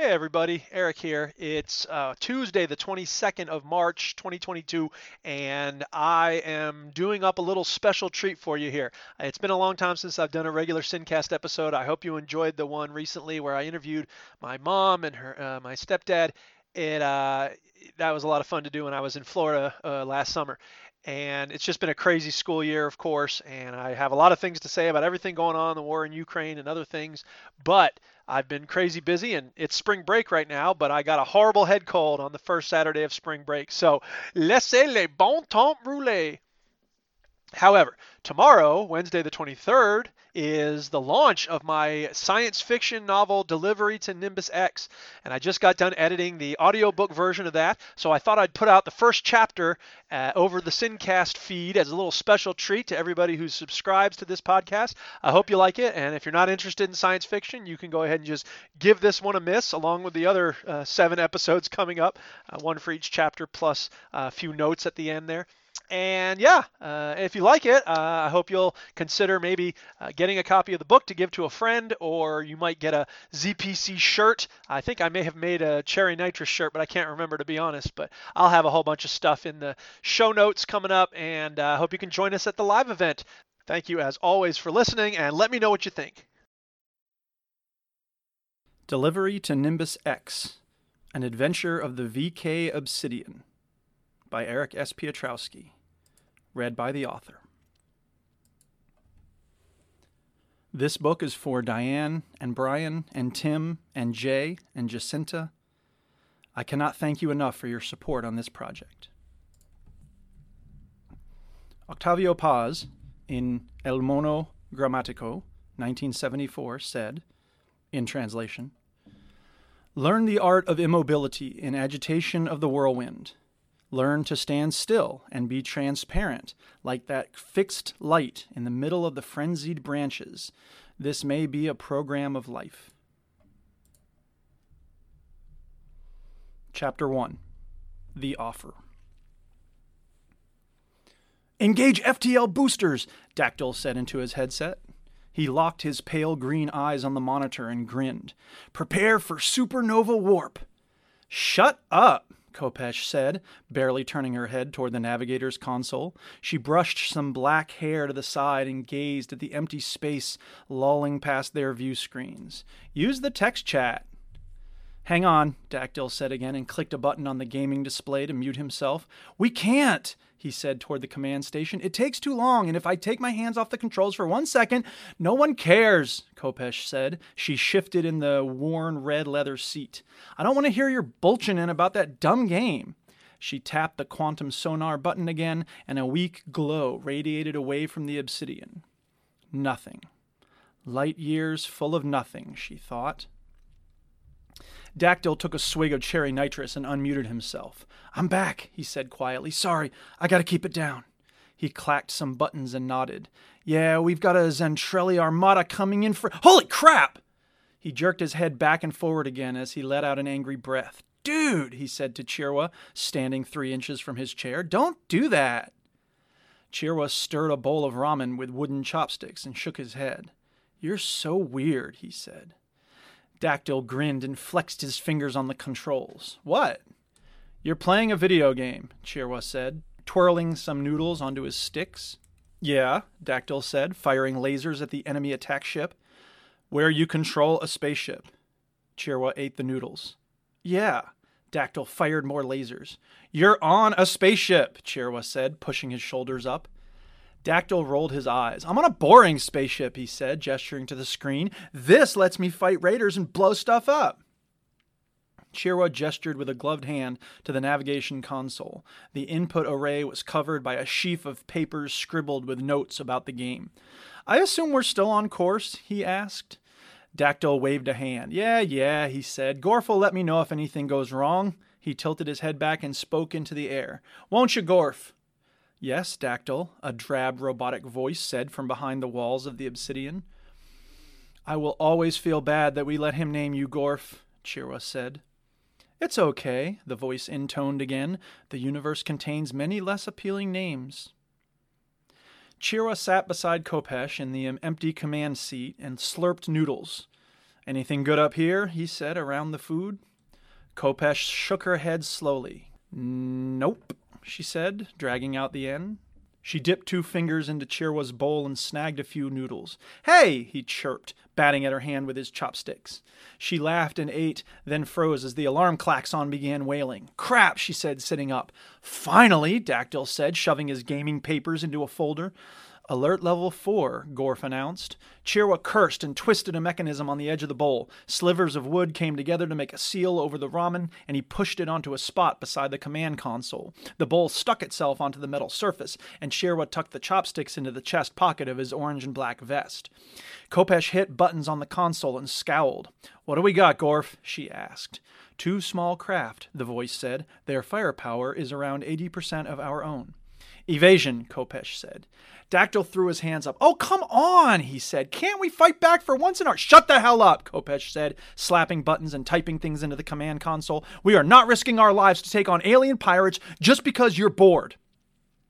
Hey everybody, Eric here. It's uh, Tuesday, the 22nd of March, 2022, and I am doing up a little special treat for you here. It's been a long time since I've done a regular Sincast episode. I hope you enjoyed the one recently where I interviewed my mom and her, uh, my stepdad. It uh, that was a lot of fun to do when I was in Florida uh, last summer, and it's just been a crazy school year, of course, and I have a lot of things to say about everything going on, the war in Ukraine and other things, but I've been crazy busy and it's spring break right now, but I got a horrible head cold on the first Saturday of spring break. So, laissez les bon temps rouler. However, tomorrow, Wednesday the 23rd, is the launch of my science fiction novel Delivery to Nimbus X. And I just got done editing the audiobook version of that, so I thought I'd put out the first chapter uh, over the Sincast feed as a little special treat to everybody who subscribes to this podcast. I hope you like it, and if you're not interested in science fiction, you can go ahead and just give this one a miss, along with the other uh, seven episodes coming up, uh, one for each chapter, plus a few notes at the end there. And yeah, uh, if you like it, uh, I hope you'll consider maybe uh, getting a copy of the book to give to a friend, or you might get a ZPC shirt. I think I may have made a Cherry Nitrous shirt, but I can't remember to be honest. But I'll have a whole bunch of stuff in the show notes coming up, and I uh, hope you can join us at the live event. Thank you as always for listening, and let me know what you think. Delivery to Nimbus X An Adventure of the VK Obsidian by Eric S. Piotrowski. Read by the author. This book is for Diane and Brian and Tim and Jay and Jacinta. I cannot thank you enough for your support on this project. Octavio Paz, in El Mono Gramático, 1974, said, in translation, Learn the art of immobility in agitation of the whirlwind Learn to stand still and be transparent, like that fixed light in the middle of the frenzied branches. This may be a program of life. Chapter 1 The Offer. Engage FTL boosters, Dactyl said into his headset. He locked his pale green eyes on the monitor and grinned. Prepare for supernova warp. Shut up, Khopesh said, barely turning her head toward the navigator's console. She brushed some black hair to the side and gazed at the empty space lolling past their view screens. Use the text chat. Hang on, Dactyl said again and clicked a button on the gaming display to mute himself. We can't, he said toward the command station. It takes too long, and if I take my hands off the controls for one second, no one cares, Khopesh said. She shifted in the worn red leather seat. I don't want to hear your bulchin' in about that dumb game. She tapped the quantum sonar button again, and a weak glow radiated away from the obsidian. Nothing. Light years full of nothing, she thought. Dactyl took a swig of cherry nitrous and unmuted himself. I'm back, he said quietly. Sorry, I gotta keep it down. He clacked some buttons and nodded. Yeah, we've got a Zentrelli armada coming in for. Holy crap! He jerked his head back and forward again as he let out an angry breath. Dude, he said to Chirwa, standing three inches from his chair, don't do that. Chirwa stirred a bowl of ramen with wooden chopsticks and shook his head. You're so weird, he said. Dactyl grinned and flexed his fingers on the controls. What? You're playing a video game, Chirwa said, twirling some noodles onto his sticks. Yeah, Dactyl said, firing lasers at the enemy attack ship. Where you control a spaceship. Chirwa ate the noodles. Yeah, Dactyl fired more lasers. You're on a spaceship, Chirwa said, pushing his shoulders up. Dactyl rolled his eyes. I'm on a boring spaceship, he said, gesturing to the screen. This lets me fight raiders and blow stuff up. Chirwa gestured with a gloved hand to the navigation console. The input array was covered by a sheaf of papers scribbled with notes about the game. I assume we're still on course? he asked. Dactyl waved a hand. Yeah, yeah, he said. Gorf will let me know if anything goes wrong. He tilted his head back and spoke into the air. Won't you, Gorf? Yes, Dactyl, a drab robotic voice said from behind the walls of the obsidian. I will always feel bad that we let him name you Gorf, Chirwa said. It's okay, the voice intoned again. The universe contains many less appealing names. Chirwa sat beside Khopesh in the empty command seat and slurped noodles. Anything good up here? he said around the food. Khopesh shook her head slowly. Nope, she said, dragging out the end. She dipped two fingers into Chirwa's bowl and snagged a few noodles. Hey, he chirped, batting at her hand with his chopsticks. She laughed and ate, then froze as the alarm klaxon began wailing. Crap, she said, sitting up. Finally, Dactyl said, shoving his gaming papers into a folder. Alert level 4, Gorf announced. Chirwa cursed and twisted a mechanism on the edge of the bowl. Slivers of wood came together to make a seal over the ramen, and he pushed it onto a spot beside the command console. The bowl stuck itself onto the metal surface, and Chirwa tucked the chopsticks into the chest pocket of his orange and black vest. Khopesh hit buttons on the console and scowled. What do we got, Gorf? she asked. Two small craft, the voice said. Their firepower is around 80% of our own. Evasion, Khopesh said. Dactyl threw his hands up. Oh, come on, he said. Can't we fight back for once in our. Shut the hell up, Khopesh said, slapping buttons and typing things into the command console. We are not risking our lives to take on alien pirates just because you're bored.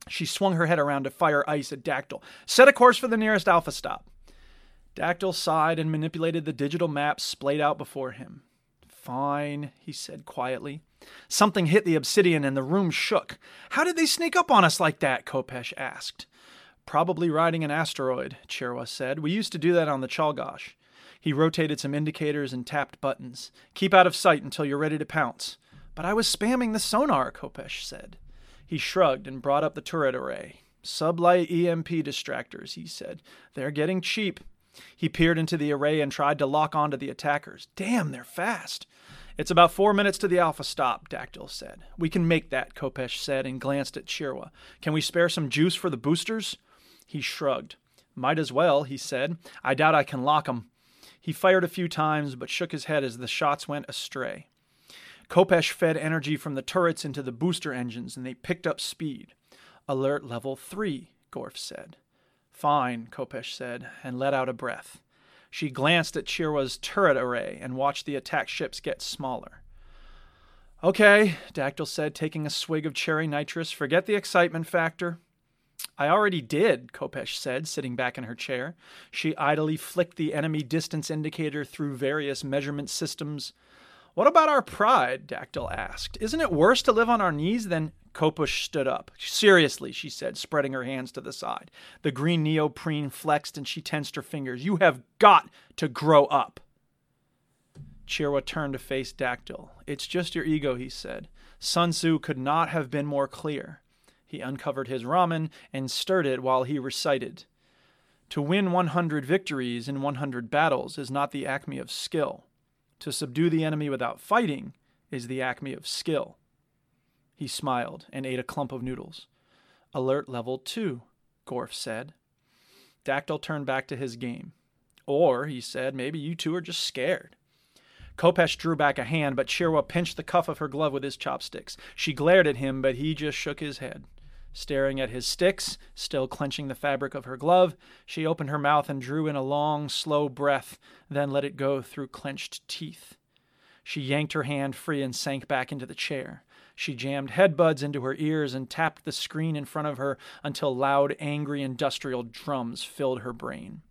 She swung her head around to fire ice at Dactyl. Set a course for the nearest Alpha stop. Dactyl sighed and manipulated the digital map splayed out before him. Fine, he said quietly. Something hit the obsidian and the room shook. How did they sneak up on us like that? Khopesh asked. Probably riding an asteroid, Chirwa said. We used to do that on the Chalgosh. He rotated some indicators and tapped buttons. Keep out of sight until you're ready to pounce. But I was spamming the sonar, Khopesh said. He shrugged and brought up the turret array. Sublight EMP distractors, he said. They're getting cheap. He peered into the array and tried to lock onto the attackers. Damn, they're fast. It's about four minutes to the Alpha stop, Dactyl said. We can make that, Khopesh said and glanced at Chirwa. Can we spare some juice for the boosters? He shrugged. Might as well, he said. I doubt I can lock 'em. He fired a few times, but shook his head as the shots went astray. Khopesh fed energy from the turrets into the booster engines, and they picked up speed. Alert level 3, Gorf said. Fine, Khopesh said, and let out a breath. She glanced at Chirwa's turret array and watched the attack ships get smaller. Okay, Dactyl said, taking a swig of cherry nitrous. Forget the excitement factor. I already did, Khopesh said, sitting back in her chair. She idly flicked the enemy distance indicator through various measurement systems. What about our pride? Dactyl asked. Isn't it worse to live on our knees than. Khopesh stood up. Seriously, she said, spreading her hands to the side. The green neoprene flexed and she tensed her fingers. You have got to grow up. Chirwa turned to face Dactyl. It's just your ego, he said. Sun Tzu could not have been more clear. He uncovered his ramen and stirred it while he recited. To win 100 victories in 100 battles is not the acme of skill. To subdue the enemy without fighting is the acme of skill. He smiled and ate a clump of noodles. Alert level 2, Gorf said. Dactyl turned back to his game. Or, he said, maybe you two are just scared. Khopesh drew back a hand, but Chirwa pinched the cuff of her glove with his chopsticks. She glared at him, but he just shook his head. Staring at his sticks, still clenching the fabric of her glove, she opened her mouth and drew in a long, slow breath, then let it go through clenched teeth. She yanked her hand free and sank back into the chair. She jammed headbuds into her ears and tapped the screen in front of her until loud, angry industrial drums filled her brain.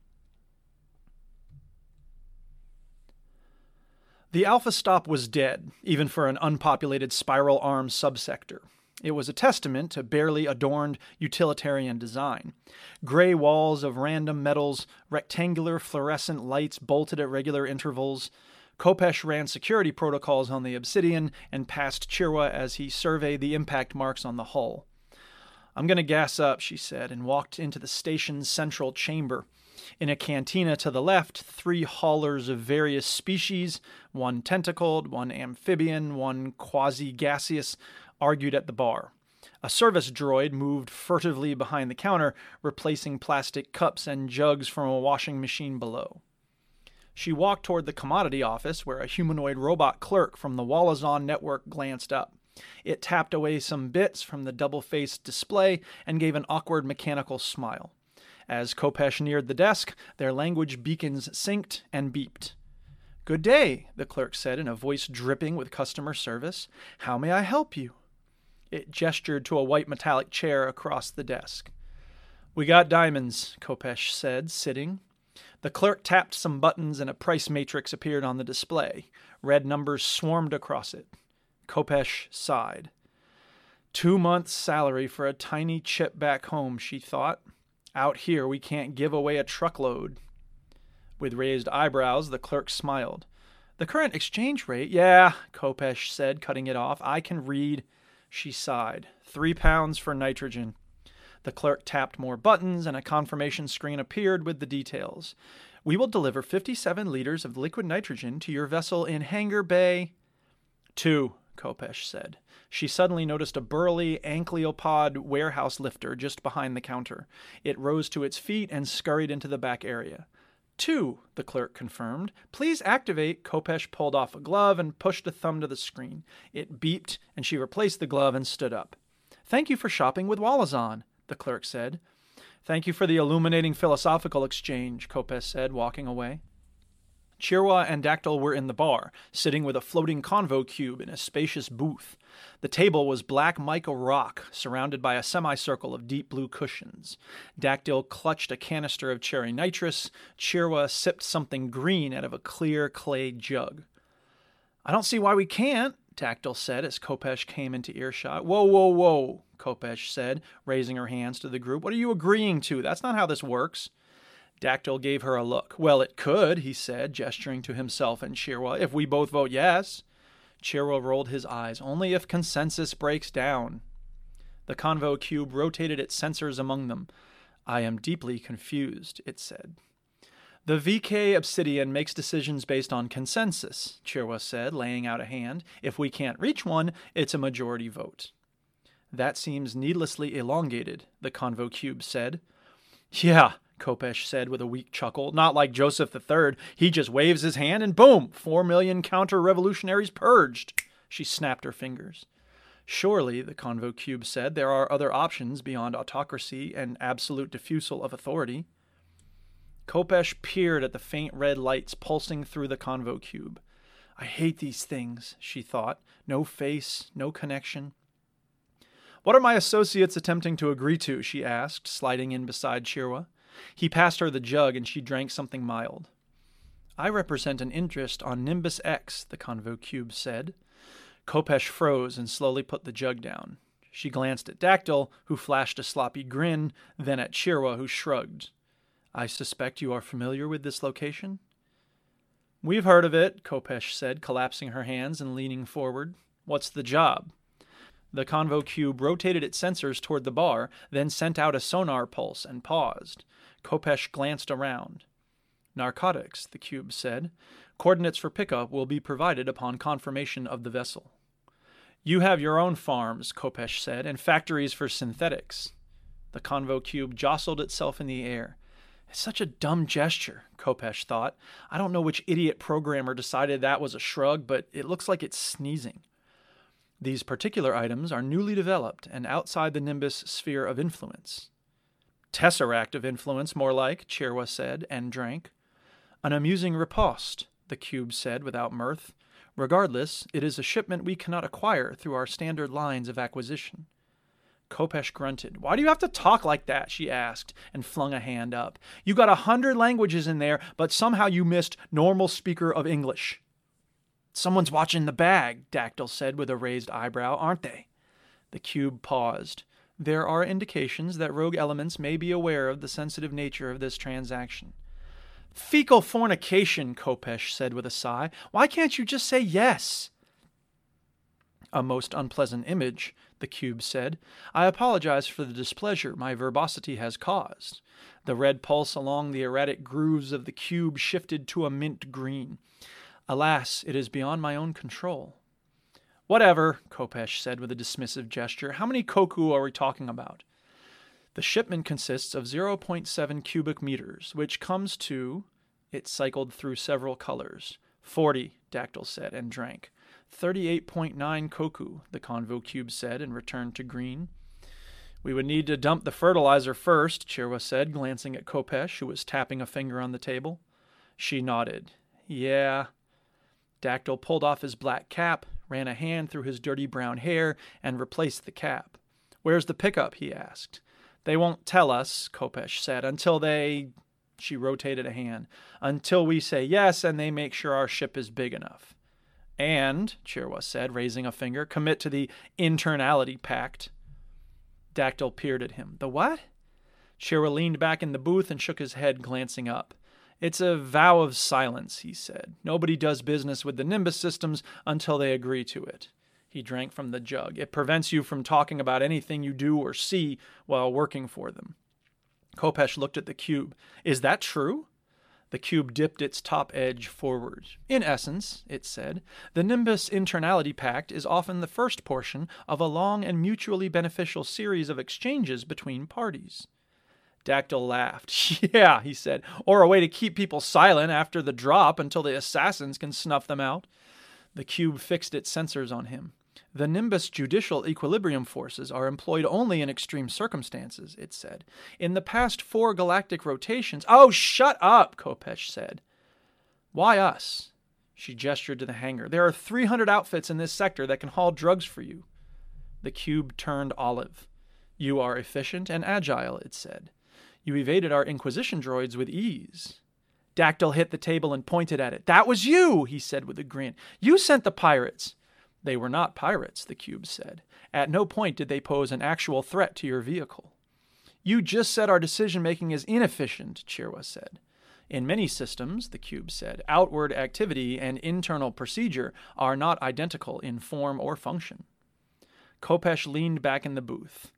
The Alpha Stop was dead, even for an unpopulated spiral arm subsector. It was a testament to barely adorned utilitarian design. Gray walls of random metals, rectangular fluorescent lights bolted at regular intervals, Khopesh ran security protocols on the Obsidian and passed Chirwa as he surveyed the impact marks on the hull. I'm going to gas up, she said, and walked into the station's central chamber. In a cantina to the left, three haulers of various species, one tentacled, one amphibian, one quasi gaseous, argued at the bar. A service droid moved furtively behind the counter, replacing plastic cups and jugs from a washing machine below. She walked toward the commodity office where a humanoid robot clerk from the Wallazon network glanced up. It tapped away some bits from the double faced display and gave an awkward mechanical smile. As Khopesh neared the desk, their language beacons synced and beeped. Good day, the clerk said in a voice dripping with customer service. How may I help you? It gestured to a white metallic chair across the desk. We got diamonds, Khopesh said, sitting. The clerk tapped some buttons and a price matrix appeared on the display. Red numbers swarmed across it. Khopesh sighed. Two months' salary for a tiny chip back home, she thought. Out here, we can't give away a truckload. With raised eyebrows, the clerk smiled. The current exchange rate? Yeah, Khopesh said, cutting it off. I can read. She sighed. Three pounds for nitrogen. The clerk tapped more buttons, and a confirmation screen appeared with the details. We will deliver 57 liters of liquid nitrogen to your vessel in Hangar Bay. Two, Khopesh said. She suddenly noticed a burly ankylopoid warehouse lifter just behind the counter. It rose to its feet and scurried into the back area. Two, the clerk confirmed. Please activate. Khopesh pulled off a glove and pushed a thumb to the screen. It beeped, and she replaced the glove and stood up. Thank you for shopping with Wallazon, the clerk said. Thank you for the illuminating philosophical exchange, Khopesh said, walking away. Chirwa and Dactyl were in the bar, sitting with a floating convo cube in a spacious booth. The table was black mica rock, surrounded by a semicircle of deep blue cushions. Dactyl clutched a canister of cherry nitrous. Chirwa sipped something green out of a clear clay jug. I don't see why we can't, Dactyl said as Khopesh came into earshot. Whoa, whoa, whoa, Khopesh said, raising her hands to the group. What are you agreeing to? That's not how this works. Dactyl gave her a look. Well, it could, he said, gesturing to himself and Chirwa, if we both vote yes. Chirwa rolled his eyes. Only if consensus breaks down. The convo cube rotated its sensors among them. I am deeply confused, it said. The VK Obsidian makes decisions based on consensus, Chirwa said, laying out a hand. If we can't reach one, it's a majority vote. That seems needlessly elongated, the convo cube said. Yeah, Khopesh said with a weak chuckle. Not like Joseph III. He just waves his hand and boom, four million counter revolutionaries purged. She snapped her fingers. Surely, the Convo Cube said, there are other options beyond autocracy and absolute diffusal of authority. Khopesh peered at the faint red lights pulsing through the Convo Cube. I hate these things, she thought. No face, no connection. What are my associates attempting to agree to? she asked, sliding in beside Chirwa. He passed her the jug and she drank something mild. I represent an interest on Nimbus X, the Convo Cube said. Khopesh froze and slowly put the jug down. She glanced at Dactyl, who flashed a sloppy grin, then at Chirwa, who shrugged. I suspect you are familiar with this location? We've heard of it, Khopesh said, collapsing her hands and leaning forward. What's the job? The Convo Cube rotated its sensors toward the bar, then sent out a sonar pulse and paused. Khopesh glanced around. Narcotics, the cube said. Coordinates for pickup will be provided upon confirmation of the vessel. You have your own farms, Khopesh said, and factories for synthetics. The Convo cube jostled itself in the air. It's such a dumb gesture, Khopesh thought. I don't know which idiot programmer decided that was a shrug, but it looks like it's sneezing. These particular items are newly developed and outside the Nimbus sphere of influence. Tesseract of influence, more like, Chirwa said, and drank. An amusing riposte, the cube said without mirth. Regardless, it is a shipment we cannot acquire through our standard lines of acquisition. Khopesh grunted. Why do you have to talk like that? she asked, and flung a hand up. You got a hundred languages in there, but somehow you missed normal speaker of English. Someone's watching the bag, Dactyl said with a raised eyebrow, aren't they? The cube paused. There are indications that rogue elements may be aware of the sensitive nature of this transaction. Fecal fornication, Khopesh said with a sigh. Why can't you just say yes? A most unpleasant image, the cube said. I apologize for the displeasure my verbosity has caused. The red pulse along the erratic grooves of the cube shifted to a mint green. Alas, it is beyond my own control. Whatever, Khopesh said with a dismissive gesture. How many koku are we talking about? The shipment consists of 0.7 cubic meters, which comes to. It cycled through several colors. 40, Dactyl said, and drank. 38.9 koku, the Convo Cube said, and returned to green. We would need to dump the fertilizer first, Chirwa said, glancing at Khopesh, who was tapping a finger on the table. She nodded. Yeah. Dactyl pulled off his black cap, ran a hand through his dirty brown hair, and replaced the cap. Where's the pickup? he asked. They won't tell us, Khopesh said, until they. She rotated a hand. Until we say yes and they make sure our ship is big enough. And, Chirwa said, raising a finger, commit to the internality pact. Dactyl peered at him. The what? Chirwa leaned back in the booth and shook his head, glancing up. It's a vow of silence, he said. Nobody does business with the Nimbus systems until they agree to it. He drank from the jug. It prevents you from talking about anything you do or see while working for them. Khopesh looked at the cube. Is that true? The cube dipped its top edge forward. In essence, it said, the Nimbus Internality Pact is often the first portion of a long and mutually beneficial series of exchanges between parties. Dactyl laughed. Yeah, he said, or a way to keep people silent after the drop until the assassins can snuff them out. The cube fixed its sensors on him. The Nimbus judicial equilibrium forces are employed only in extreme circumstances, it said. In the past four galactic rotations. Oh, shut up, Khopesh said. Why us? She gestured to the hangar. There are 300 outfits in this sector that can haul drugs for you. The cube turned olive. You are efficient and agile, it said. You evaded our Inquisition droids with ease. Dactyl hit the table and pointed at it. That was you, he said with a grin. You sent the pirates. They were not pirates, the cube said. At no point did they pose an actual threat to your vehicle. You just said our decision making is inefficient, Chirwa said. In many systems, the cube said, outward activity and internal procedure are not identical in form or function. Khopesh leaned back in the booth.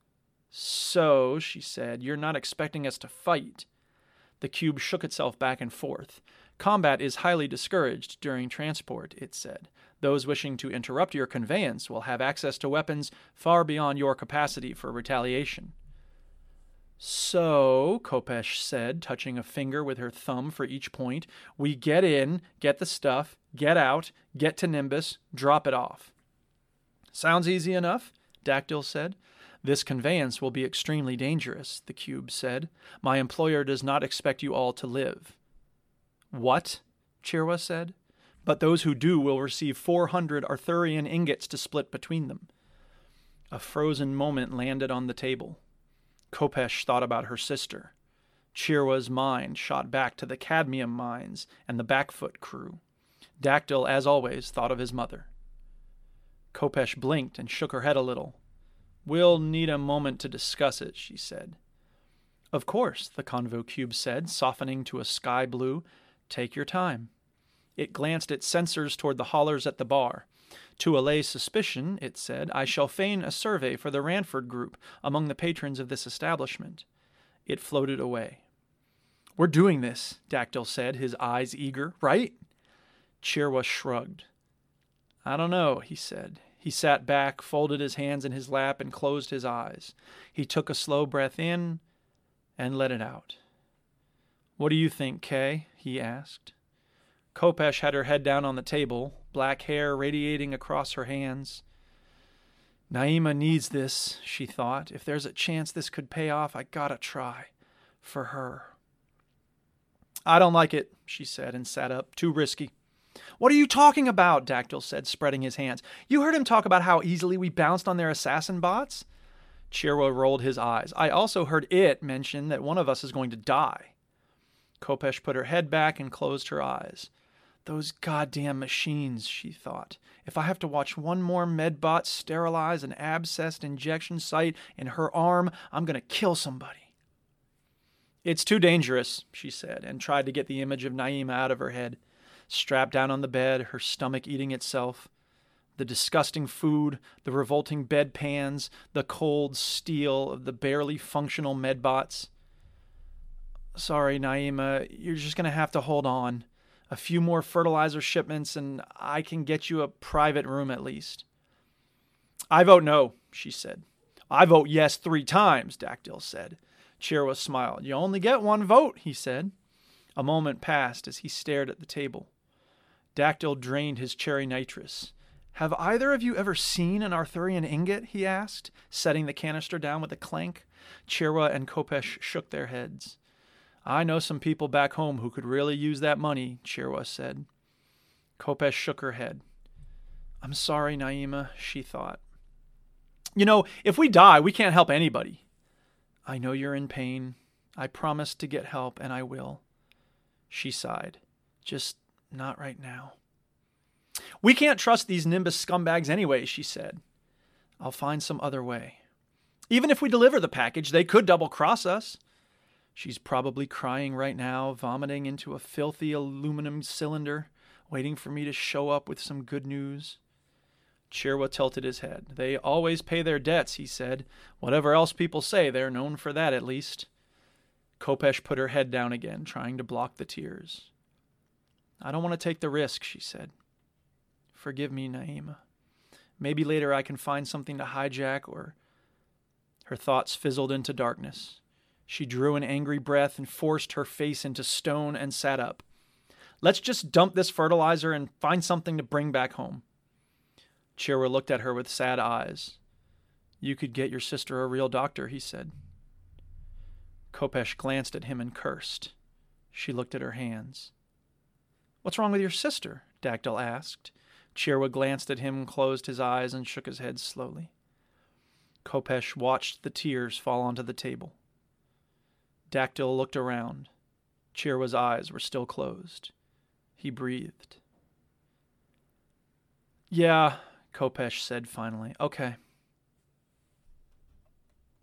So, she said, you're not expecting us to fight. The cube shook itself back and forth. Combat is highly discouraged during transport, it said. Those wishing to interrupt your conveyance will have access to weapons far beyond your capacity for retaliation. So, Khopesh said, touching a finger with her thumb for each point, we get in, get the stuff, get out, get to Nimbus, drop it off. Sounds easy enough, Dactyl said. This conveyance will be extremely dangerous, the cube said. My employer does not expect you all to live. What? Chirwa said but those who do will receive 400 Arthurian ingots to split between them. A frozen moment landed on the table. Khopesh thought about her sister. Chirwa's mind shot back to the cadmium mines and the Backfoot crew. Dactyl, as always, thought of his mother. Khopesh blinked and shook her head a little. We'll need a moment to discuss it, she said. Of course, the Convo Cube said, softening to a sky blue. Take your time. It glanced its sensors toward the haulers at the bar. To allay suspicion, it said, I shall feign a survey for the Ranford group among the patrons of this establishment. It floated away. We're doing this, Dactyl said, his eyes eager, right? Chirwa shrugged. I don't know, he said. He sat back, folded his hands in his lap, and closed his eyes. He took a slow breath in and let it out. What do you think, Kay? he asked. Khopesh had her head down on the table, black hair radiating across her hands. Naima needs this, she thought. If there's a chance this could pay off, I gotta try. For her. I don't like it, she said, and sat up. Too risky. What are you talking about? Dactyl said, spreading his hands. You heard him talk about how easily we bounced on their assassin bots? Chirwa rolled his eyes. I also heard it mention that one of us is going to die. Khopesh put her head back and closed her eyes. Those goddamn machines, she thought. If I have to watch one more medbot sterilize an abscessed injection site in her arm, I'm going to kill somebody. It's too dangerous, she said, and tried to get the image of Naima out of her head. Strapped down on the bed, her stomach eating itself. The disgusting food, the revolting bedpans, the cold steel of the barely functional medbots. Sorry, Naima, you're just going to have to hold on a few more fertilizer shipments, and I can get you a private room at least. I vote no, she said. I vote yes three times, Dactyl said. Chirwa smiled. You only get one vote, he said. A moment passed as he stared at the table. Dactyl drained his cherry nitrous. Have either of you ever seen an Arthurian ingot? he asked, setting the canister down with a clank. Chirwa and Khopesh shook their heads. I know some people back home who could really use that money, Chirwa said. Khopesh shook her head. I'm sorry, Naima, she thought. You know, if we die, we can't help anybody. I know you're in pain. I promised to get help, and I will. She sighed. Just not right now. We can't trust these Nimbus scumbags anyway, she said. I'll find some other way. Even if we deliver the package, they could double cross us. She's probably crying right now, vomiting into a filthy aluminum cylinder, waiting for me to show up with some good news. Chirwa tilted his head. They always pay their debts, he said. Whatever else people say, they're known for that at least. Khopesh put her head down again, trying to block the tears. I don't want to take the risk, she said. Forgive me, Naima. Maybe later I can find something to hijack or. Her thoughts fizzled into darkness. She drew an angry breath and forced her face into stone and sat up. Let's just dump this fertilizer and find something to bring back home. Chirwa looked at her with sad eyes. You could get your sister a real doctor, he said. Khopesh glanced at him and cursed. She looked at her hands. What's wrong with your sister? Dactyl asked. Chirwa glanced at him, closed his eyes, and shook his head slowly. Khopesh watched the tears fall onto the table. Dactyl looked around. Chirwa's eyes were still closed. He breathed. Yeah, Khopesh said finally. Okay,